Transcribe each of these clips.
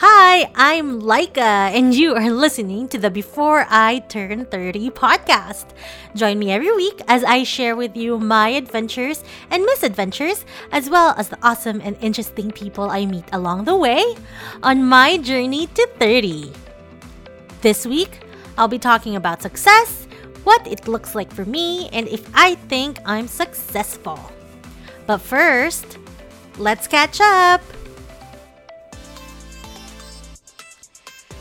Hi, I'm Laika, and you are listening to the Before I Turn 30 podcast. Join me every week as I share with you my adventures and misadventures, as well as the awesome and interesting people I meet along the way on my journey to 30. This week, I'll be talking about success, what it looks like for me, and if I think I'm successful. But first, let's catch up.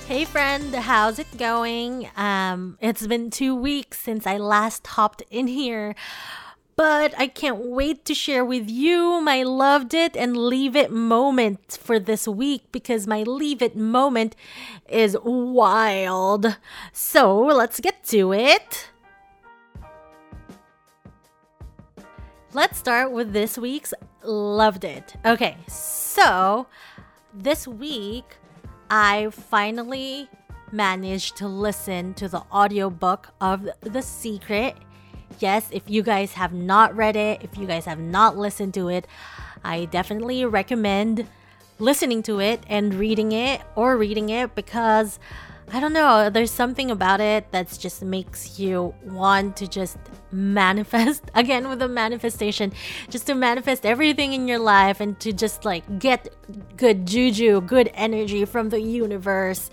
Hey friend, how's it going? Um, it's been two weeks since I last hopped in here, but I can't wait to share with you my loved it and leave it moment for this week because my leave it moment is wild. So let's get to it. Let's start with this week's loved it. Okay, so this week I finally managed to listen to the audiobook of The Secret. Yes, if you guys have not read it, if you guys have not listened to it, I definitely recommend listening to it and reading it or reading it because I don't know, there's something about it that just makes you want to just manifest again with the manifestation, just to manifest everything in your life and to just like get good juju, good energy from the universe.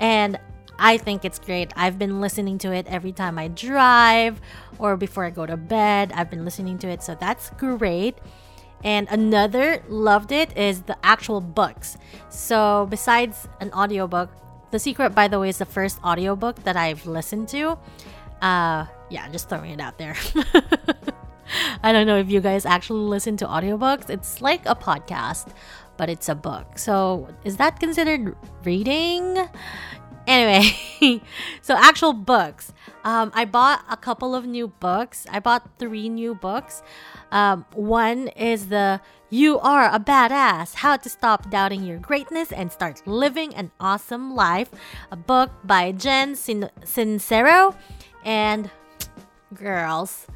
And I think it's great. I've been listening to it every time I drive or before I go to bed. I've been listening to it, so that's great. And another loved it is the actual books. So besides an audiobook, the Secret, by the way, is the first audiobook that I've listened to. Uh, yeah, just throwing it out there. I don't know if you guys actually listen to audiobooks. It's like a podcast, but it's a book. So, is that considered reading? Anyway, so actual books. Um, I bought a couple of new books. I bought three new books. Um, one is the You Are a Badass How to Stop Doubting Your Greatness and Start Living an Awesome Life, a book by Jen Sin- Sincero. And girls,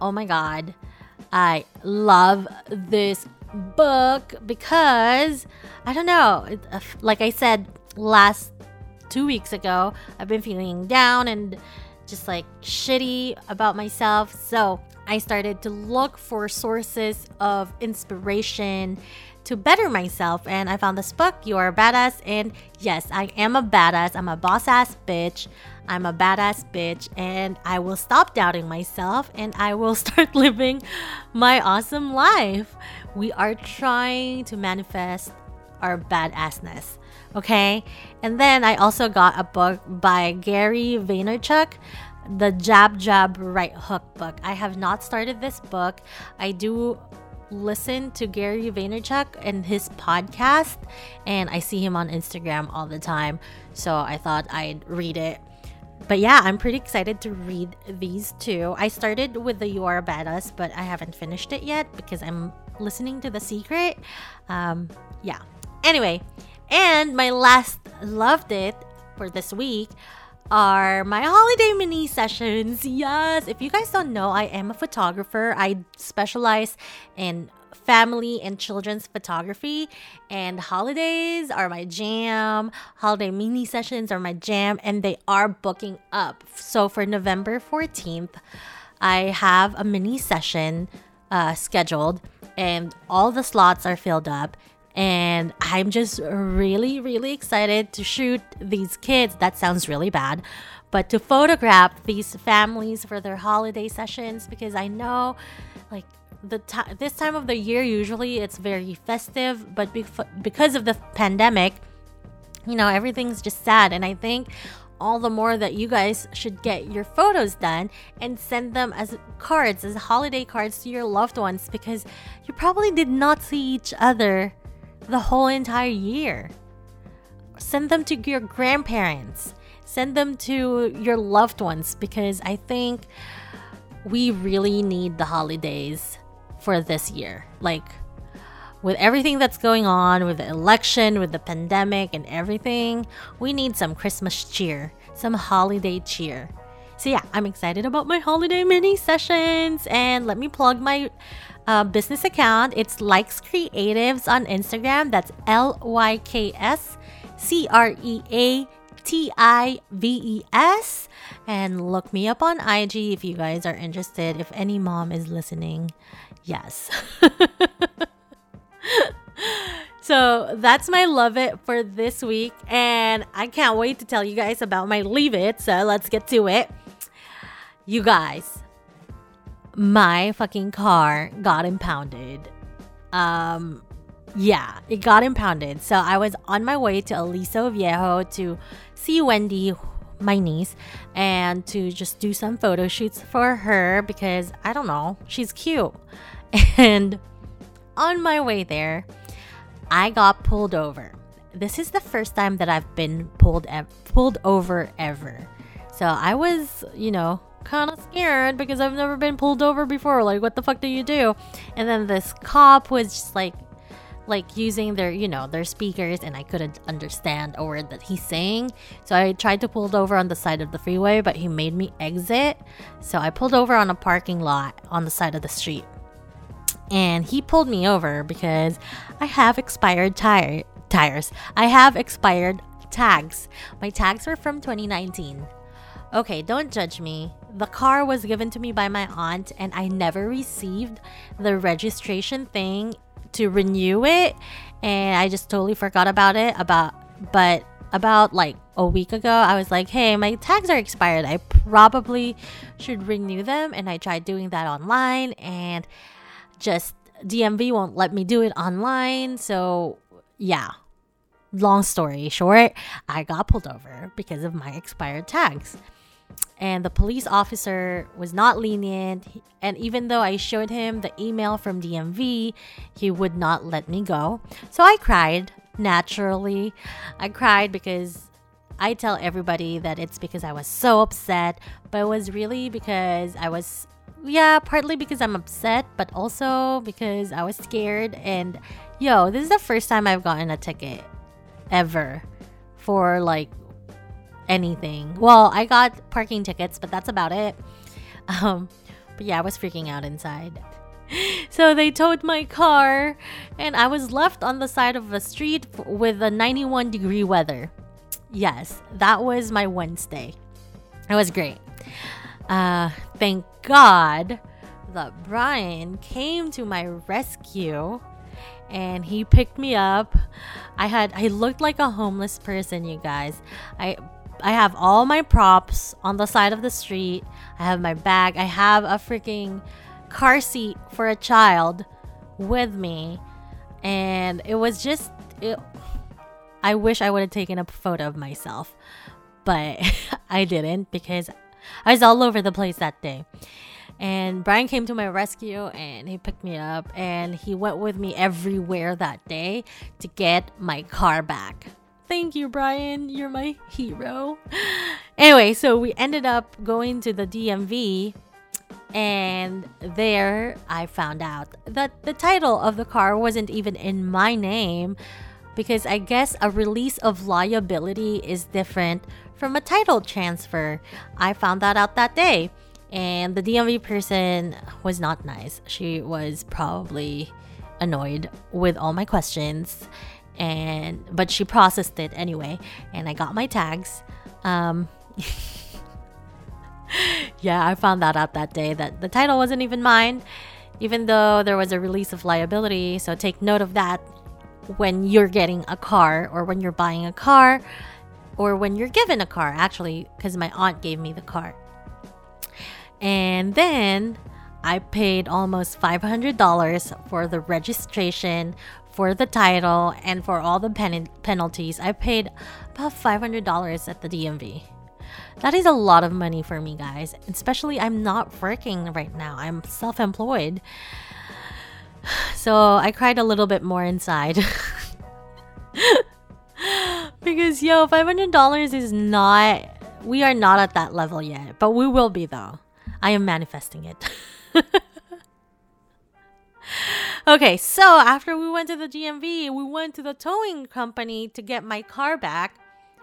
oh my god, I love this book because I don't know, uh, like I said last two weeks ago, I've been feeling down and just like shitty about myself. So I started to look for sources of inspiration to better myself. And I found this book, You Are a Badass. And yes, I am a badass. I'm a boss ass bitch. I'm a badass bitch. And I will stop doubting myself and I will start living my awesome life. We are trying to manifest our badassness. Okay. And then I also got a book by Gary Vaynerchuk the Jab Jab Right Hook book. I have not started this book. I do listen to Gary Vaynerchuk and his podcast, and I see him on Instagram all the time. So I thought I'd read it. But yeah, I'm pretty excited to read these two. I started with the You Are a Badass, but I haven't finished it yet because I'm listening to The Secret. Um, yeah. Anyway, and my last loved it for this week are my holiday mini sessions. Yes, if you guys don't know, I am a photographer. I specialize in family and children's photography and holidays are my jam holiday mini sessions are my jam and they are booking up so for november 14th i have a mini session uh, scheduled and all the slots are filled up and I'm just really, really excited to shoot these kids. That sounds really bad, but to photograph these families for their holiday sessions because I know, like, the t- this time of the year usually it's very festive, but be- because of the pandemic, you know everything's just sad, and I think all the more that you guys should get your photos done and send them as cards, as holiday cards to your loved ones because you probably did not see each other the whole entire year. Send them to your grandparents, send them to your loved ones because I think we really need the holidays for this year. Like, with everything that's going on, with the election, with the pandemic, and everything, we need some Christmas cheer, some holiday cheer. So, yeah, I'm excited about my holiday mini sessions. And let me plug my uh, business account. It's Lyks Creatives on Instagram. That's L Y K S C R E A T I V E S. And look me up on IG if you guys are interested. If any mom is listening, yes. so that's my love it for this week. And I can't wait to tell you guys about my leave it. So let's get to it. You guys, my fucking car got impounded. Um, yeah, it got impounded. So I was on my way to Aliso Viejo to see Wendy, my niece, and to just do some photo shoots for her because I don't know, she's cute. And on my way there, I got pulled over. This is the first time that I've been pulled pulled over ever. So I was, you know, kind of scared because I've never been pulled over before. Like, what the fuck do you do? And then this cop was just like, like using their, you know, their speakers, and I couldn't understand a word that he's saying. So I tried to pull over on the side of the freeway, but he made me exit. So I pulled over on a parking lot on the side of the street. And he pulled me over because I have expired tire tires. I have expired tags. My tags were from 2019. Okay, don't judge me. The car was given to me by my aunt, and I never received the registration thing to renew it, and I just totally forgot about it. About, but about like a week ago, I was like, "Hey, my tags are expired. I probably should renew them." And I tried doing that online, and just DMV won't let me do it online. So yeah, long story short, I got pulled over because of my expired tags and the police officer was not lenient. And even though i showed him the email from dmv he would not let me go. So i cried naturally. I cried because i tell everybody that it's because i was so upset but it was really because i was yeah partly because i'm upset but also because i was scared. And yo this is the first time i've gotten a ticket ever for like anything. Well, I got parking tickets, but that's about it. Um, but yeah, I was freaking out inside. So they towed my car, and I was left on the side of a street with a 91 degree weather. Yes, that was my Wednesday. It was great. Uh, thank God that Brian came to my rescue and he picked me up. I had I looked like a homeless person, you guys. I I have all my props on the side of the street. I have my bag. I have a freaking car seat for a child with me. And it was just it, I wish I would have taken a photo of myself, but I didn't because I was all over the place that day. And Brian came to my rescue and he picked me up and he went with me everywhere that day to get my car back. Thank you, Brian. You're my hero. Anyway, so we ended up going to the DMV, and there I found out that the title of the car wasn't even in my name because I guess a release of liability is different from a title transfer. I found that out that day. And the DMV person was not nice. She was probably annoyed with all my questions and but she processed it anyway and i got my tags. Um yeah i found that out that day that the title wasn't even mine even though there was a release of liability. So take note of that when you're getting a car or when you're buying a car or when you're given a car actually because my aunt gave me the car. And then I paid almost $500 for the registration for the title and for all the pen- penalties, I paid about $500 at the DMV. That is a lot of money for me, guys. Especially, I'm not working right now, I'm self employed. So I cried a little bit more inside. because, yo, $500 is not, we are not at that level yet, but we will be though. I am manifesting it. Okay, so after we went to the DMV, we went to the towing company to get my car back.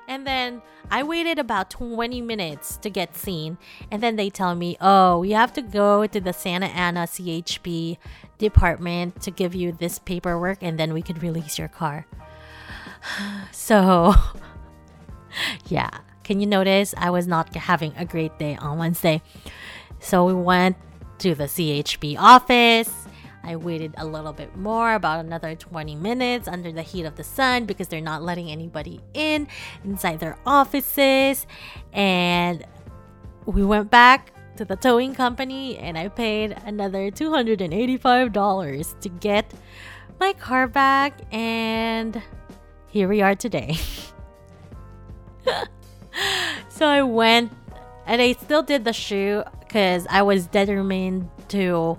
And then I waited about 20 minutes to get seen. And then they tell me, oh, we have to go to the Santa Ana CHP department to give you this paperwork and then we could release your car. So, yeah. Can you notice I was not having a great day on Wednesday? So we went to the CHP office. I waited a little bit more, about another 20 minutes under the heat of the sun because they're not letting anybody in inside their offices. And we went back to the towing company and I paid another $285 to get my car back. And here we are today. so I went and I still did the shoot because I was determined to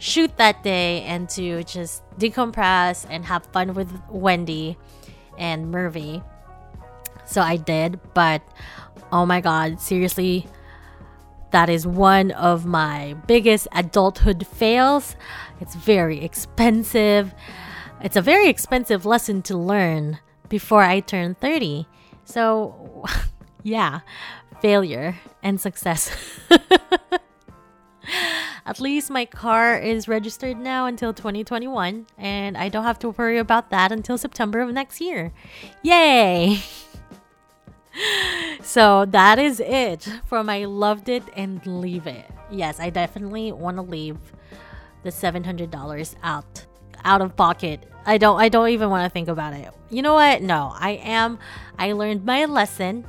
shoot that day and to just decompress and have fun with Wendy and Murphy. So I did, but oh my god, seriously, that is one of my biggest adulthood fails. It's very expensive. It's a very expensive lesson to learn before I turn 30. So, yeah, failure and success. At least my car is registered now until 2021, and I don't have to worry about that until September of next year. Yay! so that is it from I loved it and leave it. Yes, I definitely want to leave the $700 out out of pocket. I don't I don't even want to think about it. You know what? No, I am I learned my lesson.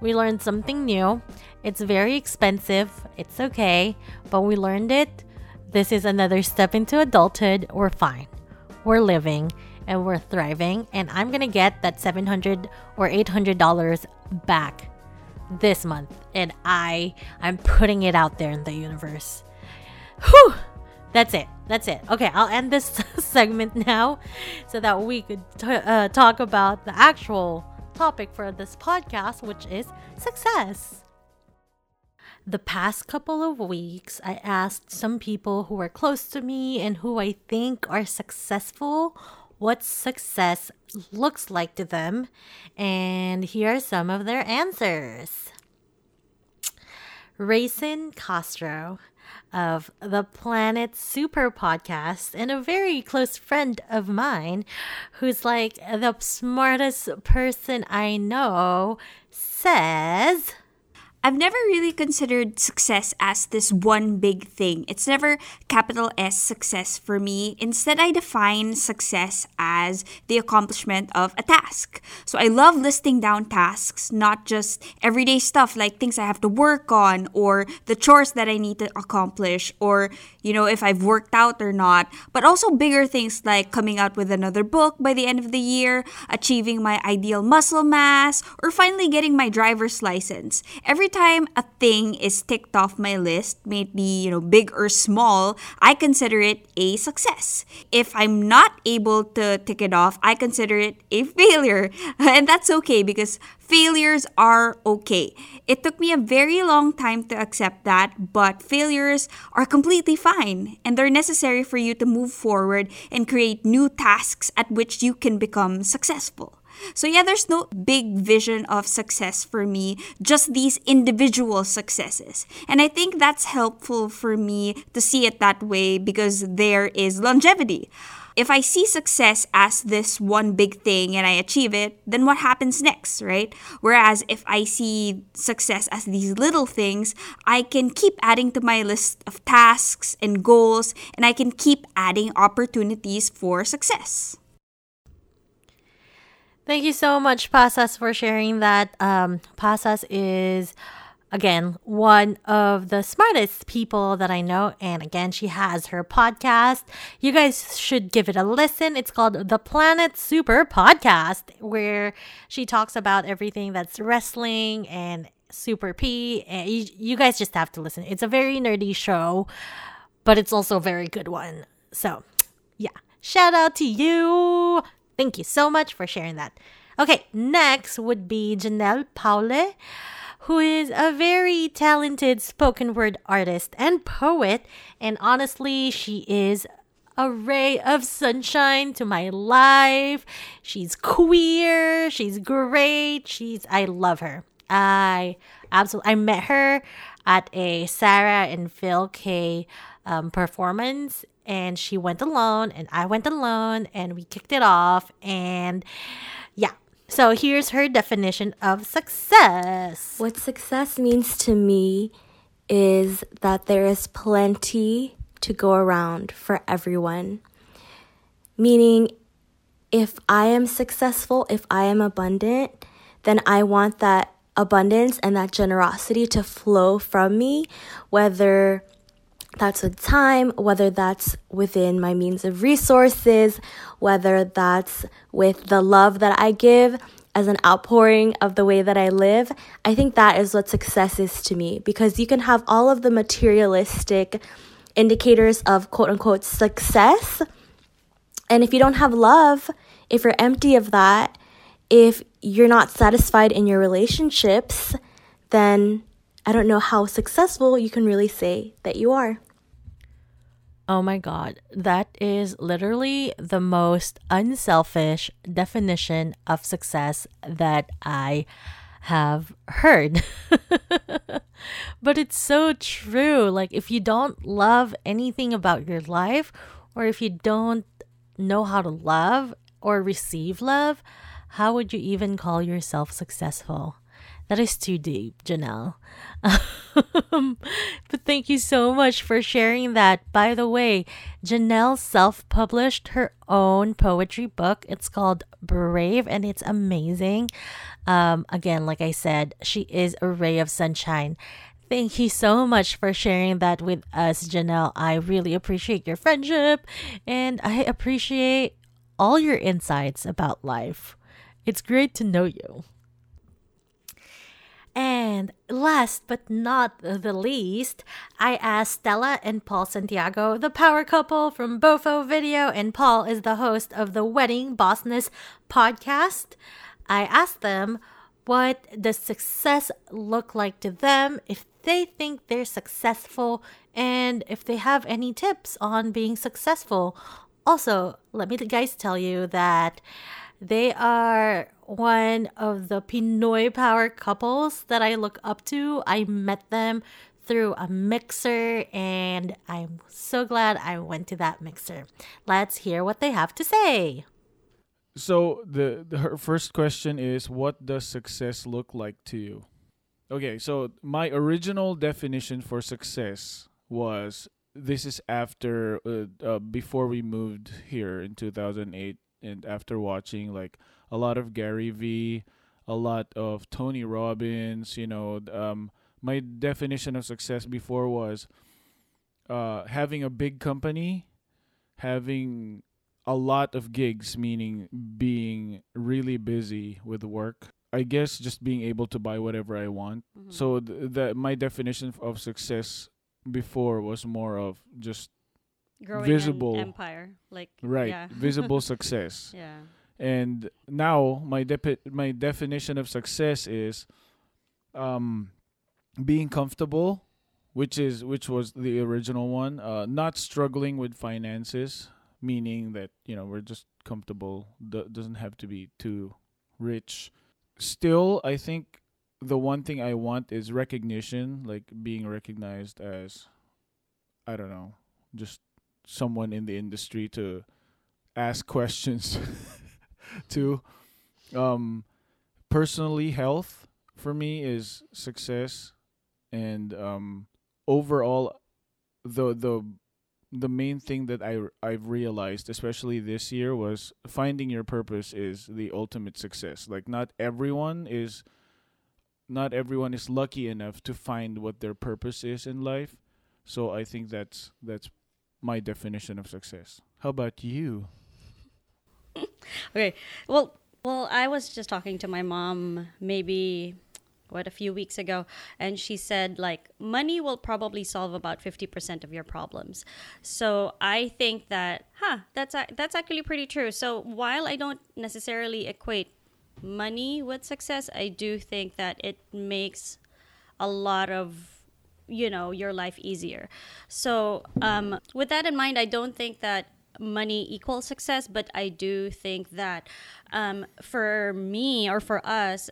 We learned something new. It's very expensive. It's okay, but we learned it. This is another step into adulthood. We're fine. We're living and we're thriving and I'm going to get that 700 or $800 back this month and I I'm putting it out there in the universe. Whew. That's it. That's it. Okay, I'll end this segment now so that we could t- uh, talk about the actual topic for this podcast, which is success. The past couple of weeks, I asked some people who are close to me and who I think are successful what success looks like to them, and here are some of their answers. Rayson Castro of the Planet Super podcast and a very close friend of mine who's like the smartest person I know says I've never really considered success as this one big thing. It's never capital S success for me. Instead, I define success as the accomplishment of a task. So I love listing down tasks, not just everyday stuff like things I have to work on or the chores that I need to accomplish or, you know, if I've worked out or not, but also bigger things like coming out with another book by the end of the year, achieving my ideal muscle mass, or finally getting my driver's license. Every time a thing is ticked off my list, may it be, you know, big or small, I consider it a success. If I'm not able to tick it off, I consider it a failure. And that's okay because failures are okay. It took me a very long time to accept that, but failures are completely fine and they're necessary for you to move forward and create new tasks at which you can become successful. So, yeah, there's no big vision of success for me, just these individual successes. And I think that's helpful for me to see it that way because there is longevity. If I see success as this one big thing and I achieve it, then what happens next, right? Whereas if I see success as these little things, I can keep adding to my list of tasks and goals and I can keep adding opportunities for success. Thank you so much, Pasas, for sharing that. Um, Pasas is, again, one of the smartest people that I know. And again, she has her podcast. You guys should give it a listen. It's called The Planet Super Podcast, where she talks about everything that's wrestling and Super P. And you, you guys just have to listen. It's a very nerdy show, but it's also a very good one. So, yeah. Shout out to you. Thank you so much for sharing that. Okay, next would be Janelle Paule, who is a very talented spoken word artist and poet. And honestly, she is a ray of sunshine to my life. She's queer. She's great. She's I love her. I absolutely I met her at a Sarah and Phil Kaye um, performance and she went alone and I went alone and we kicked it off and yeah, So here's her definition of success. What success means to me is that there is plenty to go around for everyone. Meaning, if I am successful, if I am abundant, then I want that abundance and that generosity to flow from me, whether that's with time, whether that's within my means of resources, whether that's with the love that I give as an outpouring of the way that I live. I think that is what success is to me because you can have all of the materialistic indicators of quote unquote success. And if you don't have love, if you're empty of that, if you're not satisfied in your relationships, then I don't know how successful you can really say that you are. Oh my God, that is literally the most unselfish definition of success that I have heard. but it's so true. Like, if you don't love anything about your life, or if you don't know how to love or receive love, how would you even call yourself successful? That is too deep, Janelle. but thank you so much for sharing that. By the way, Janelle self published her own poetry book. It's called Brave and it's amazing. Um, again, like I said, she is a ray of sunshine. Thank you so much for sharing that with us, Janelle. I really appreciate your friendship and I appreciate all your insights about life. It's great to know you. And last but not the least, I asked Stella and Paul Santiago, the power couple from Bofo Video, and Paul is the host of the Wedding Bossness podcast. I asked them what does success look like to them if they think they're successful and if they have any tips on being successful. Also, let me guys tell you that they are one of the Pinoy power couples that I look up to. I met them through a mixer and I'm so glad I went to that mixer. Let's hear what they have to say. So the, the her first question is what does success look like to you? Okay, so my original definition for success was this is after uh, uh, before we moved here in 2008 and after watching like a lot of Gary Vee, a lot of Tony Robbins, you know, um, my definition of success before was uh, having a big company, having a lot of gigs, meaning being really busy with work. I guess just being able to buy whatever I want. Mm-hmm. So th- that my definition of success before was more of just growing visible empire, like right, yeah. visible success. Yeah. And now my depi- my definition of success is um being comfortable, which is which was the original one, uh not struggling with finances, meaning that, you know, we're just comfortable, D- doesn't have to be too rich. Still, I think the one thing I want is recognition, like being recognized as I don't know, just someone in the industry to ask questions to. Um personally health for me is success and um overall the the the main thing that I I've realized especially this year was finding your purpose is the ultimate success. Like not everyone is not everyone is lucky enough to find what their purpose is in life. So I think that's that's my definition of success. How about you? okay. Well, well, I was just talking to my mom maybe what a few weeks ago and she said like money will probably solve about 50% of your problems. So, I think that huh, that's that's actually pretty true. So, while I don't necessarily equate money with success, I do think that it makes a lot of you know your life easier. So um, with that in mind i don't think that money equals success but i do think that um, for me or for us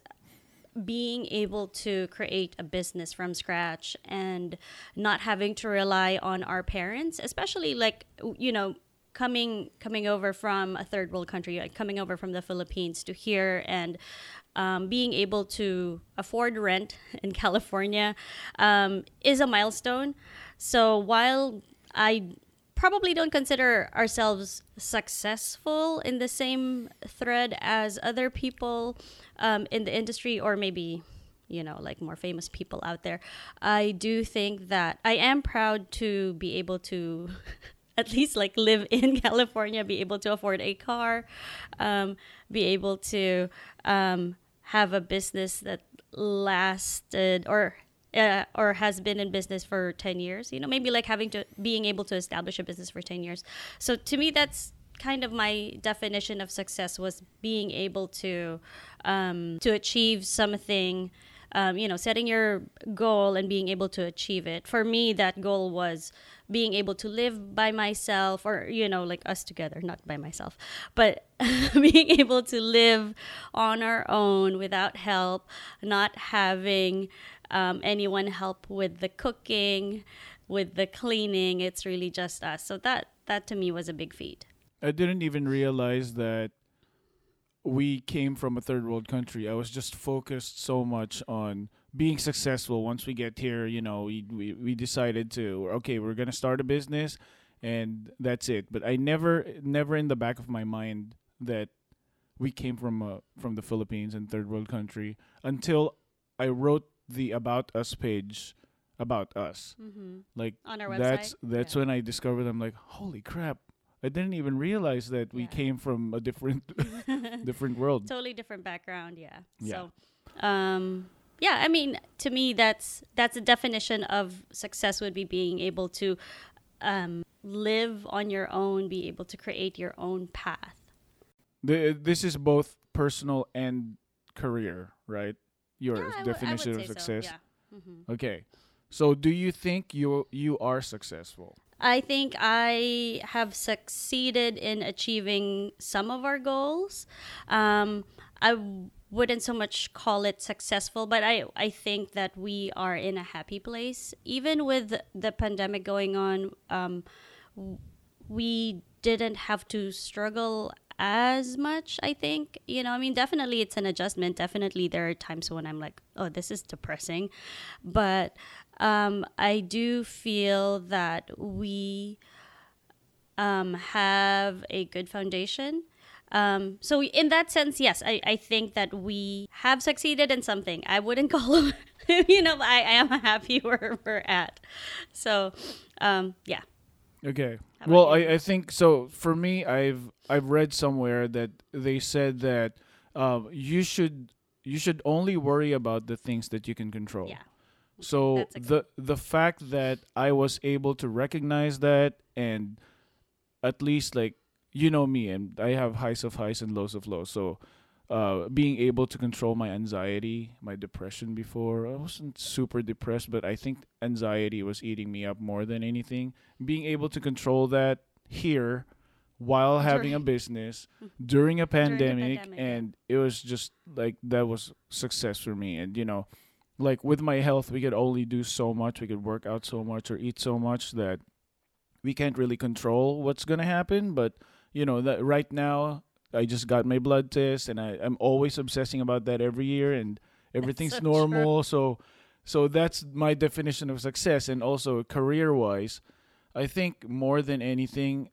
being able to create a business from scratch and not having to rely on our parents especially like you know coming coming over from a third world country, like coming over from the Philippines to here and um, being able to afford rent in California um, is a milestone. So while I probably don't consider ourselves successful in the same thread as other people um, in the industry, or maybe you know, like more famous people out there. I do think that I am proud to be able to at least like live in California, be able to afford a car, um, be able to um, have a business that lasted or uh, or has been in business for 10 years you know maybe like having to being able to establish a business for 10 years. So to me that's kind of my definition of success was being able to um, to achieve something um, you know, setting your goal and being able to achieve it. For me, that goal was being able to live by myself, or you know, like us together, not by myself, but being able to live on our own without help, not having um, anyone help with the cooking, with the cleaning. It's really just us. So that that to me was a big feat. I didn't even realize that we came from a third world country. I was just focused so much on being successful. Once we get here, you know, we we, we decided to okay, we're gonna start a business, and that's it. But I never never in the back of my mind that we came from a, from the Philippines and third world country until I wrote the about us page about us. Mm-hmm. Like On our that's that's Yeah. when I discovered I'm like, holy crap. I didn't even realize that we Yeah. came from a different different world. totally different background yeah, Yeah. so um yeah i mean to me that's that's a definition of success would be being able to um live on your own be able to create your own path The, this is both personal and career, right? Your Yeah, I would- would definition of so, success. yeah. Mhm. Okay. So do you think you you are successful? I think I have succeeded in achieving some of our goals. Um, I wouldn't so much call it successful, but I, I think that we are in a happy place. Even with the pandemic going on, um, we didn't have to struggle as much, I think. You know, I mean, definitely it's an adjustment. Definitely there are times when I'm like, oh, this is depressing. But um, I do feel that we um, have a good foundation. Um, so in that sense, yes, I, I think that we have succeeded in something. I wouldn't call, you know, I, I am happy where we're at. So, um, yeah. Okay. Well, you? I, I think so. For me, I've I've read somewhere that they said that um, you should you should only worry about the things that you can control. Yeah. So the the fact that I was able to recognize that and at least like you know me and I have highs of highs and lows of lows. So uh, being able to control my anxiety, my depression before I wasn't super depressed, but I think anxiety was eating me up more than anything. Being able to control that here while having a business during a pandemic, pandemic, yeah. and it was just like that was success for me and you know like with my health we could only do so much we could work out so much or eat so much that we can't really control what's going to happen. But you know that right now i just got my blood test and I, i'm always obsessing about that every year and everything's so normal. So so that's my definition of success. And also career wise i think more than anything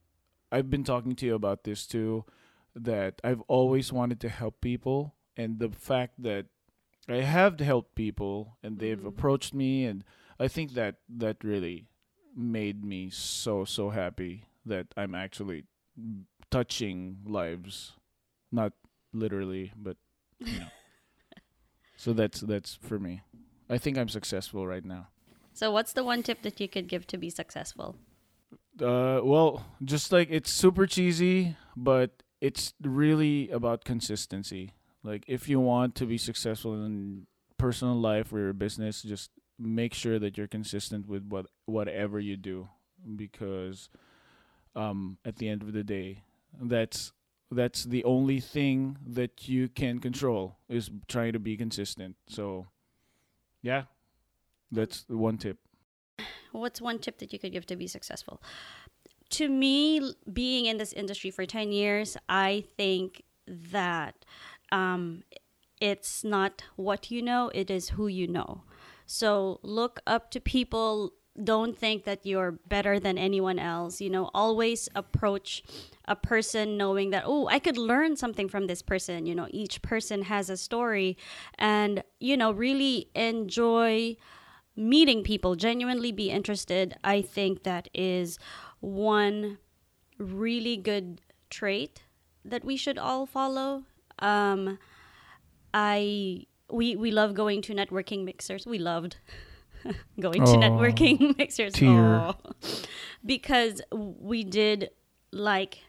i've been talking to you about this too that i've always wanted to help people. And the fact that I have helped people and they've Mhm. approached me and I think that that really made me so so happy that I'm actually touching lives not literally but you know so that's that's for me I think I'm successful right now So, what's the one tip that you could give to be successful? uh well just like it's super cheesy but it's really about consistency like if you want to be successful in personal life or your business just make sure that you're consistent with what whatever you do. Because um at the end of the day that's that's the only thing that you can control is trying to be consistent. So yeah that's one tip. What's one tip that you could give to be successful? to me, being in this industry for 10 years, I think that um, it's not what you know, it is who you know. So look up to people. Don't think that you're better than anyone else. You know, always approach a person knowing that, oh, I could learn something from this person. You know, each person has a story. And, you know, really enjoy meeting people, genuinely be interested. I think that is one really good trait that we should all follow. Um, I we we love going to networking mixers. We loved going to Oh, networking mixers. Aw. because we did like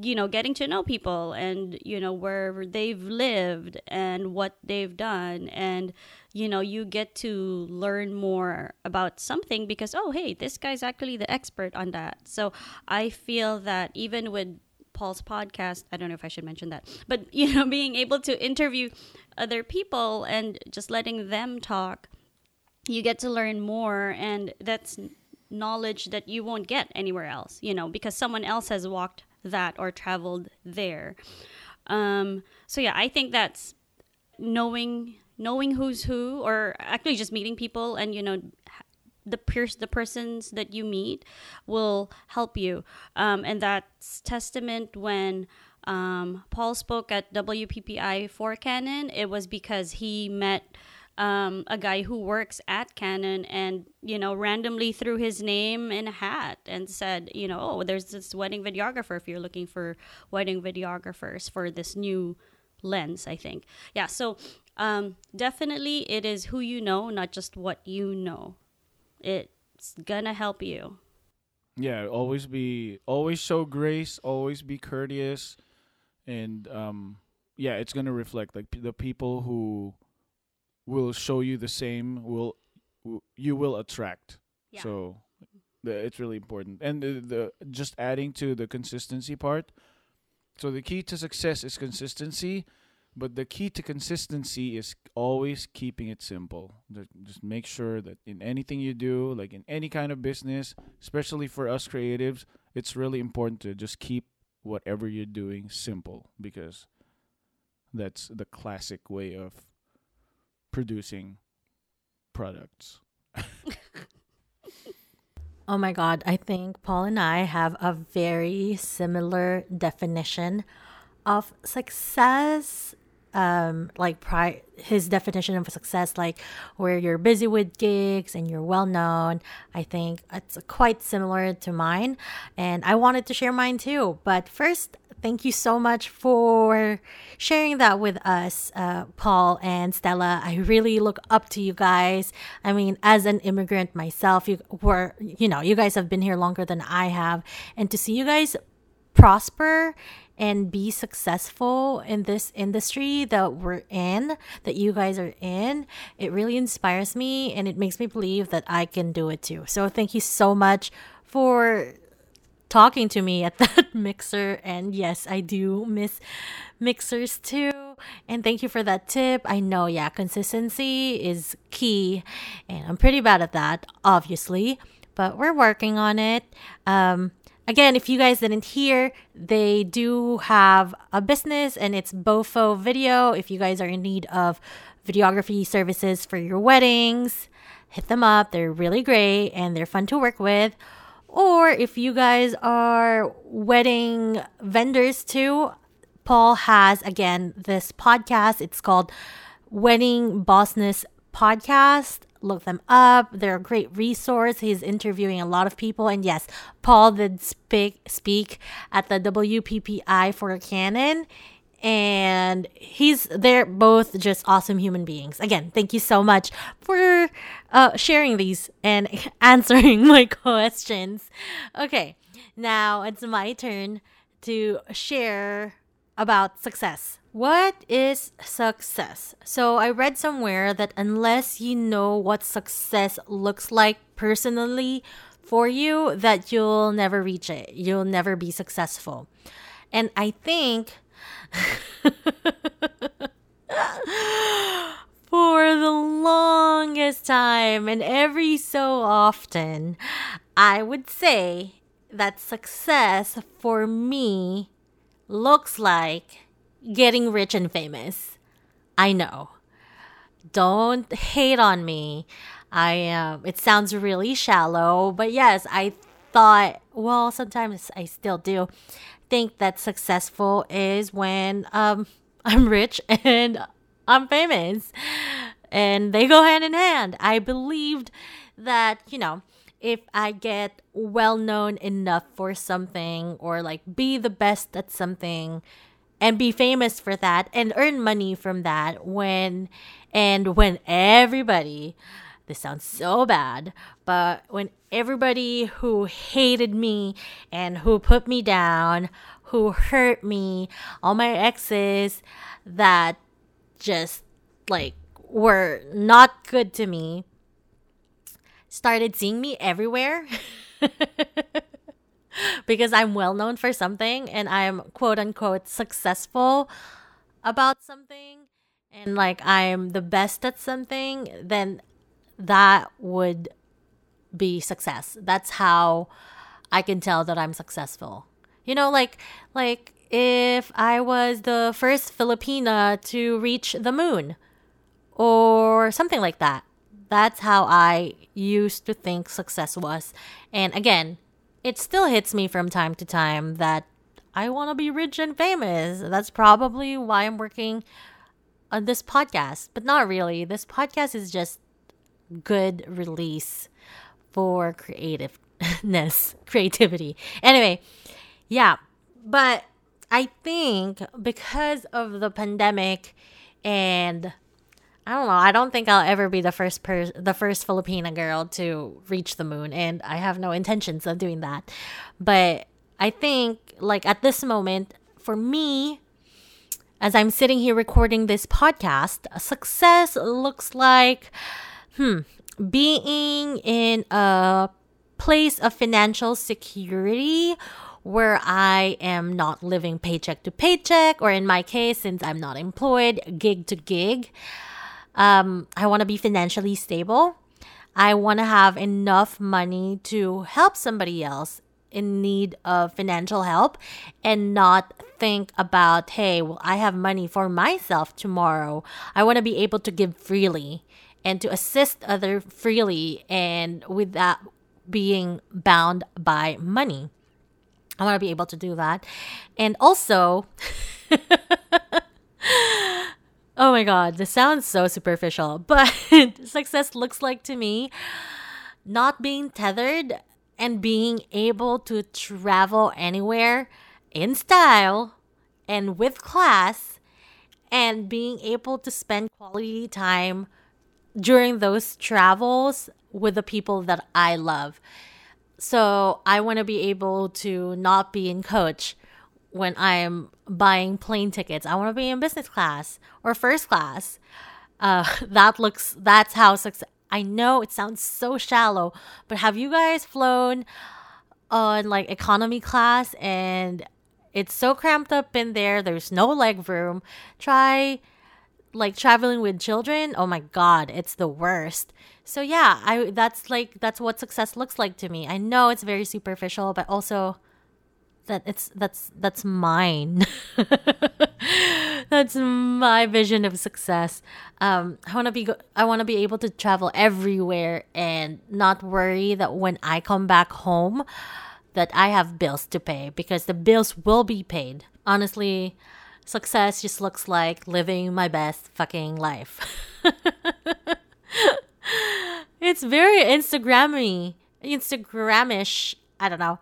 you know getting to know people and you know where they've lived and what they've done and you know you get to learn more about something because oh hey this guy's actually the expert on that so i feel that even with paul's podcast i don't know if i should mention that but you know being able to interview other people and just letting them talk you get to learn more and that's knowledge that you won't get anywhere else you know because someone else has walked that or traveled there. Um so yeah i think that's knowing knowing who's who or actually just meeting people and you know the pers- the persons that you meet will help you. Um, and that's testament when um, paul spoke at WPPI for Canon. It was because he met um, a guy who works at Canon and you know randomly threw his name in a hat and said you know oh there's this wedding videographer if you're looking for wedding videographers for this new lens i think. Yeah so um, definitely it is who you know not just what you know it's gonna help you. Yeah always be always show grace always be courteous and um yeah it's gonna reflect like p- the people who will show you the same will w- you will attract. Yeah. so the, it's really important. And the, the just adding to the consistency part so the key to success is consistency but the key to consistency is always keeping it simple just make sure that in anything you do like in any kind of business especially for us creatives it's really important to just keep whatever you're doing simple because that's the classic way of producing products Oh my God, I think Paul and I have a very similar definition of success. Um, like pri- his definition of success, like where you're busy with gigs and you're well known. I think it's quite similar to mine, and I wanted to share mine too. But first, thank you so much for sharing that with us, uh, Paul and Stella. I really look up to you guys. I mean, as an immigrant myself, you were, you know, you guys have been here longer than I have, and to see you guys prosper and be successful in this industry that we're in, that you guys are in, it really inspires me and it makes me believe that I can do it too. So thank you so much for talking to me at that mixer. And yes, I do miss mixers too. And thank you for that tip. I know, yeah, consistency is key. And I'm pretty bad at that, obviously, but we're working on it. Um, again, if you guys didn't hear, they do have a business and it's Bofo Video. If you guys are in need of videography services for your weddings, hit them up. They're really great and they're fun to work with. Or if you guys are wedding vendors too, Paul has again this podcast. It's called Wedding Bossness Podcast. Look them up. They're a great resource. He's interviewing a lot of people. And yes, Paul did speak speak at the WPPI for Canon. And he's they're both just awesome human beings. Again, thank you so much for uh, sharing these and answering my questions. Okay, now it's my turn to share about success. What is success? So, I read somewhere that unless you know what success looks like personally for you, that you'll never reach it. You'll never be successful. And I think for the longest time and every so often, I would say that success for me looks like getting rich and famous. I know. Don't hate on me. I uh, it sounds really shallow, but yes, I thought, well, sometimes I still do think that successful is when um I'm rich and I'm famous. And they go hand in hand. I believed that, you know, if I get well known enough for something or like be the best at something and be famous for that and earn money from that when and when everybody this sounds so bad, but when everybody who hated me and who put me down, who hurt me, all my exes that just like were not good to me, started seeing me everywhere. because I'm well known for something and I'm quote unquote successful about something and like I'm the best at something, then that would be success. That's how I can tell that I'm successful. You know, like like if I was the first Filipina to reach the moon or something like that. That's how I used to think success was. And again, it still hits me from time to time that I want to be rich and famous. That's probably why I'm working on this podcast, but not really. This podcast is just good release for creativeness, creativity. Anyway, yeah, but I think because of the pandemic and I don't know, I don't think I'll ever be the first per- the first Filipina girl to reach the moon and I have no intentions of doing that. But I think like at this moment for me as I'm sitting here recording this podcast, success looks like hmm, being in a place of financial security where I am not living paycheck to paycheck, or in my case, since I'm not employed, gig to gig. Um, I want to be financially stable. I want to have enough money to help somebody else in need of financial help and not think about, hey, well, I have money for myself tomorrow. I want to be able to give freely and to assist other freely and without being bound by money. I want to be able to do that. And also, oh my God, this sounds so superficial, but success looks like to me not being tethered and being able to travel anywhere in style and with class and being able to spend quality time during those travels with the people that I love. So I want to be able to not be in coach when I'm buying plane tickets. I want to be in business class or first class. Uh, that looks, that's how success. I know it sounds so shallow, but have you guys flown on like economy class and it's so cramped up in there? There's no leg room. Try like traveling with children oh my god it's the worst so yeah i that's like that's what success looks like to me i know it's very superficial but also that it's that's that's mine that's my vision of success um i want to be i want to be able to travel everywhere and not worry that when i come back home that i have bills to pay because the bills will be paid honestly Success just looks like living my best fucking life. it's very Instagrammy, Instagramish. I don't know.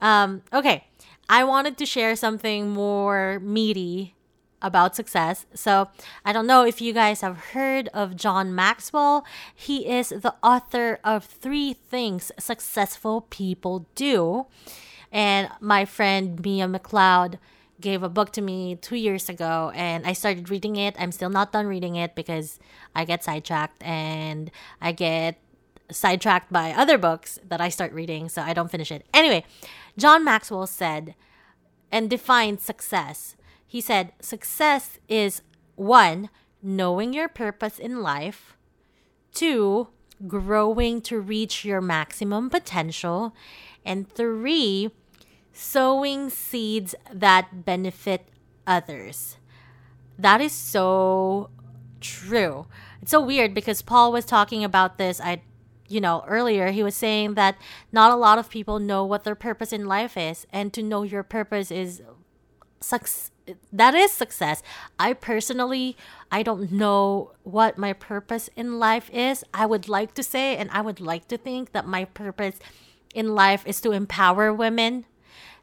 Um, okay, I wanted to share something more meaty about success. So, I don't know if you guys have heard of John Maxwell. He is the author of Three Things Successful People Do. And my friend Mia McLeod gave a book to me two years ago and I started reading it. I'm still not done reading it because I get sidetracked and I get sidetracked by other books that I start reading, so I don't finish it. Anyway, John Maxwell said and defined success. He said, Success is one, knowing your purpose in life, two, growing to reach your maximum potential. And three, sowing seeds that benefit others. That is so true. It's so weird because Paul was talking about this. I, you know, earlier he was saying that not a lot of people know what their purpose in life is, and to know your purpose is success. That is success. I personally, I don't know what my purpose in life is. I would like to say, and I would like to think that my purpose in life is to empower women,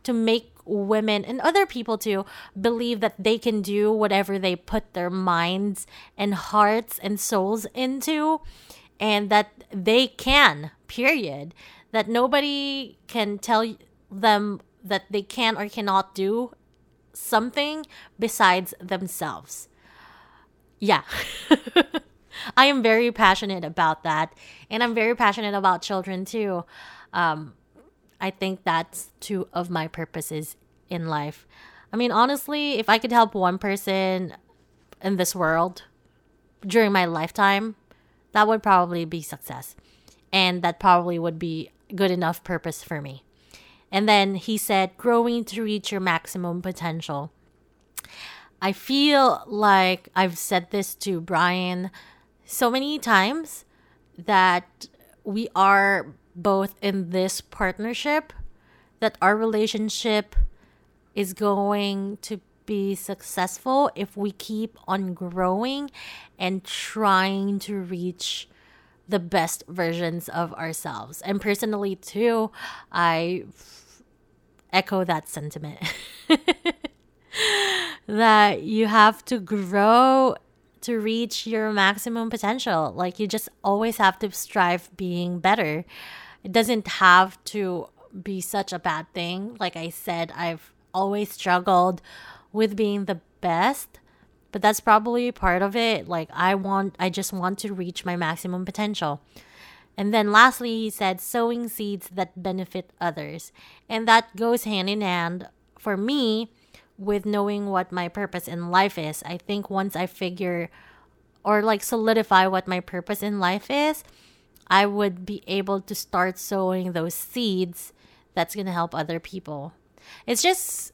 to make women and other people to believe that they can do whatever they put their minds and hearts and souls into and that they can period that nobody can tell them that they can or cannot do something besides themselves. Yeah. I am very passionate about that and i'm very passionate about children too. Um, I think that's two of my purposes in life. I mean, honestly, if I could help one person in this world during my lifetime, that would probably be success. And that probably would be good enough purpose for me. And then he said, growing to reach your maximum potential. I feel like I've said this to Brian so many times that we are both in this partnership, that our relationship is going to be successful if we keep on growing and trying to reach the best versions of ourselves. And personally, too, I echo that sentiment that you have to grow to reach your maximum potential. Like, you just always have to strive being better. It doesn't have to be such a bad thing. Like I said, I've always struggled with being the best, but that's probably part of it. Like I want I just want to reach my maximum potential. And then lastly, he said sowing seeds that benefit others. And that goes hand in hand for me with knowing what my purpose in life is. I think once I figure or like solidify what my purpose in life is, I would be able to start sowing those seeds that's going to help other people. It's just,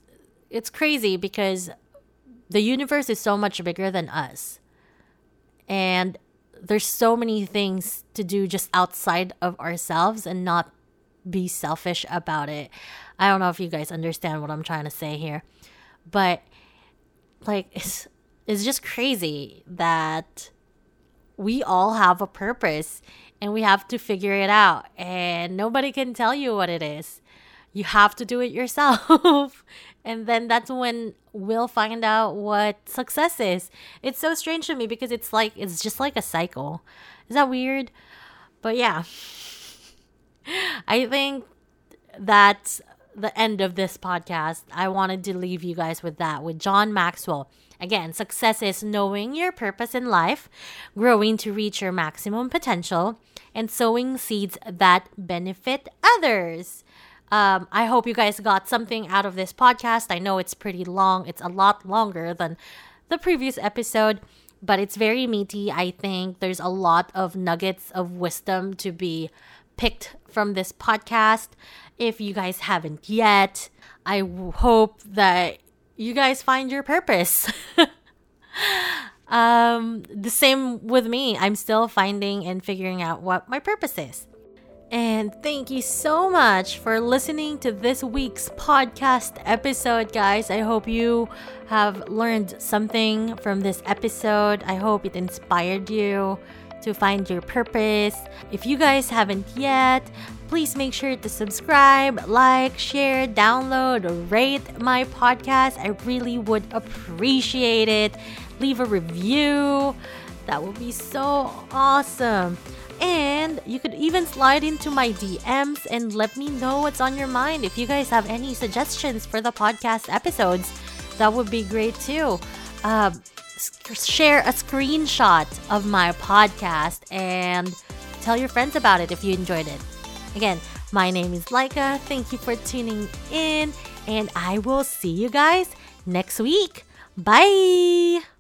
it's crazy because the universe is so much bigger than us. And there's so many things to do just outside of ourselves and not be selfish about it. I don't know if you guys understand what I'm trying to say here. But like it's it's just crazy that we all have a purpose and we have to figure it out and nobody can tell you what it is you have to do it yourself and then that's when we'll find out what success is. It's so strange to me because it's like it's just like a cycle. Is that weird? But yeah. I think that's the end of this podcast. I wanted to leave you guys with that with john maxwell. Again, success is knowing your purpose in life, growing to reach your maximum potential, and sowing seeds that benefit others. Um, I hope you guys got something out of this podcast. I know it's pretty long, it's a lot longer than the previous episode, but it's very meaty. I think there's a lot of nuggets of wisdom to be picked from this podcast. If you guys haven't yet, I hope that you guys find your purpose. um, the same with me. I'm still finding and figuring out what my purpose is. And thank you so much for listening to this week's podcast episode, guys. I hope you have learned something from this episode. I hope it inspired you to find your purpose. If you guys haven't yet, please make sure to subscribe, like, share, download, rate my podcast. I really would appreciate it. Leave a review. That would be so awesome. And you could even slide into my DMs and let me know what's on your mind. If you guys have any suggestions for the podcast episodes, that would be great too. Um, share a screenshot of my podcast and tell your friends about it if you enjoyed it. Again, my name is Laika. Thank you for tuning in, and I will see you guys next week. Bye.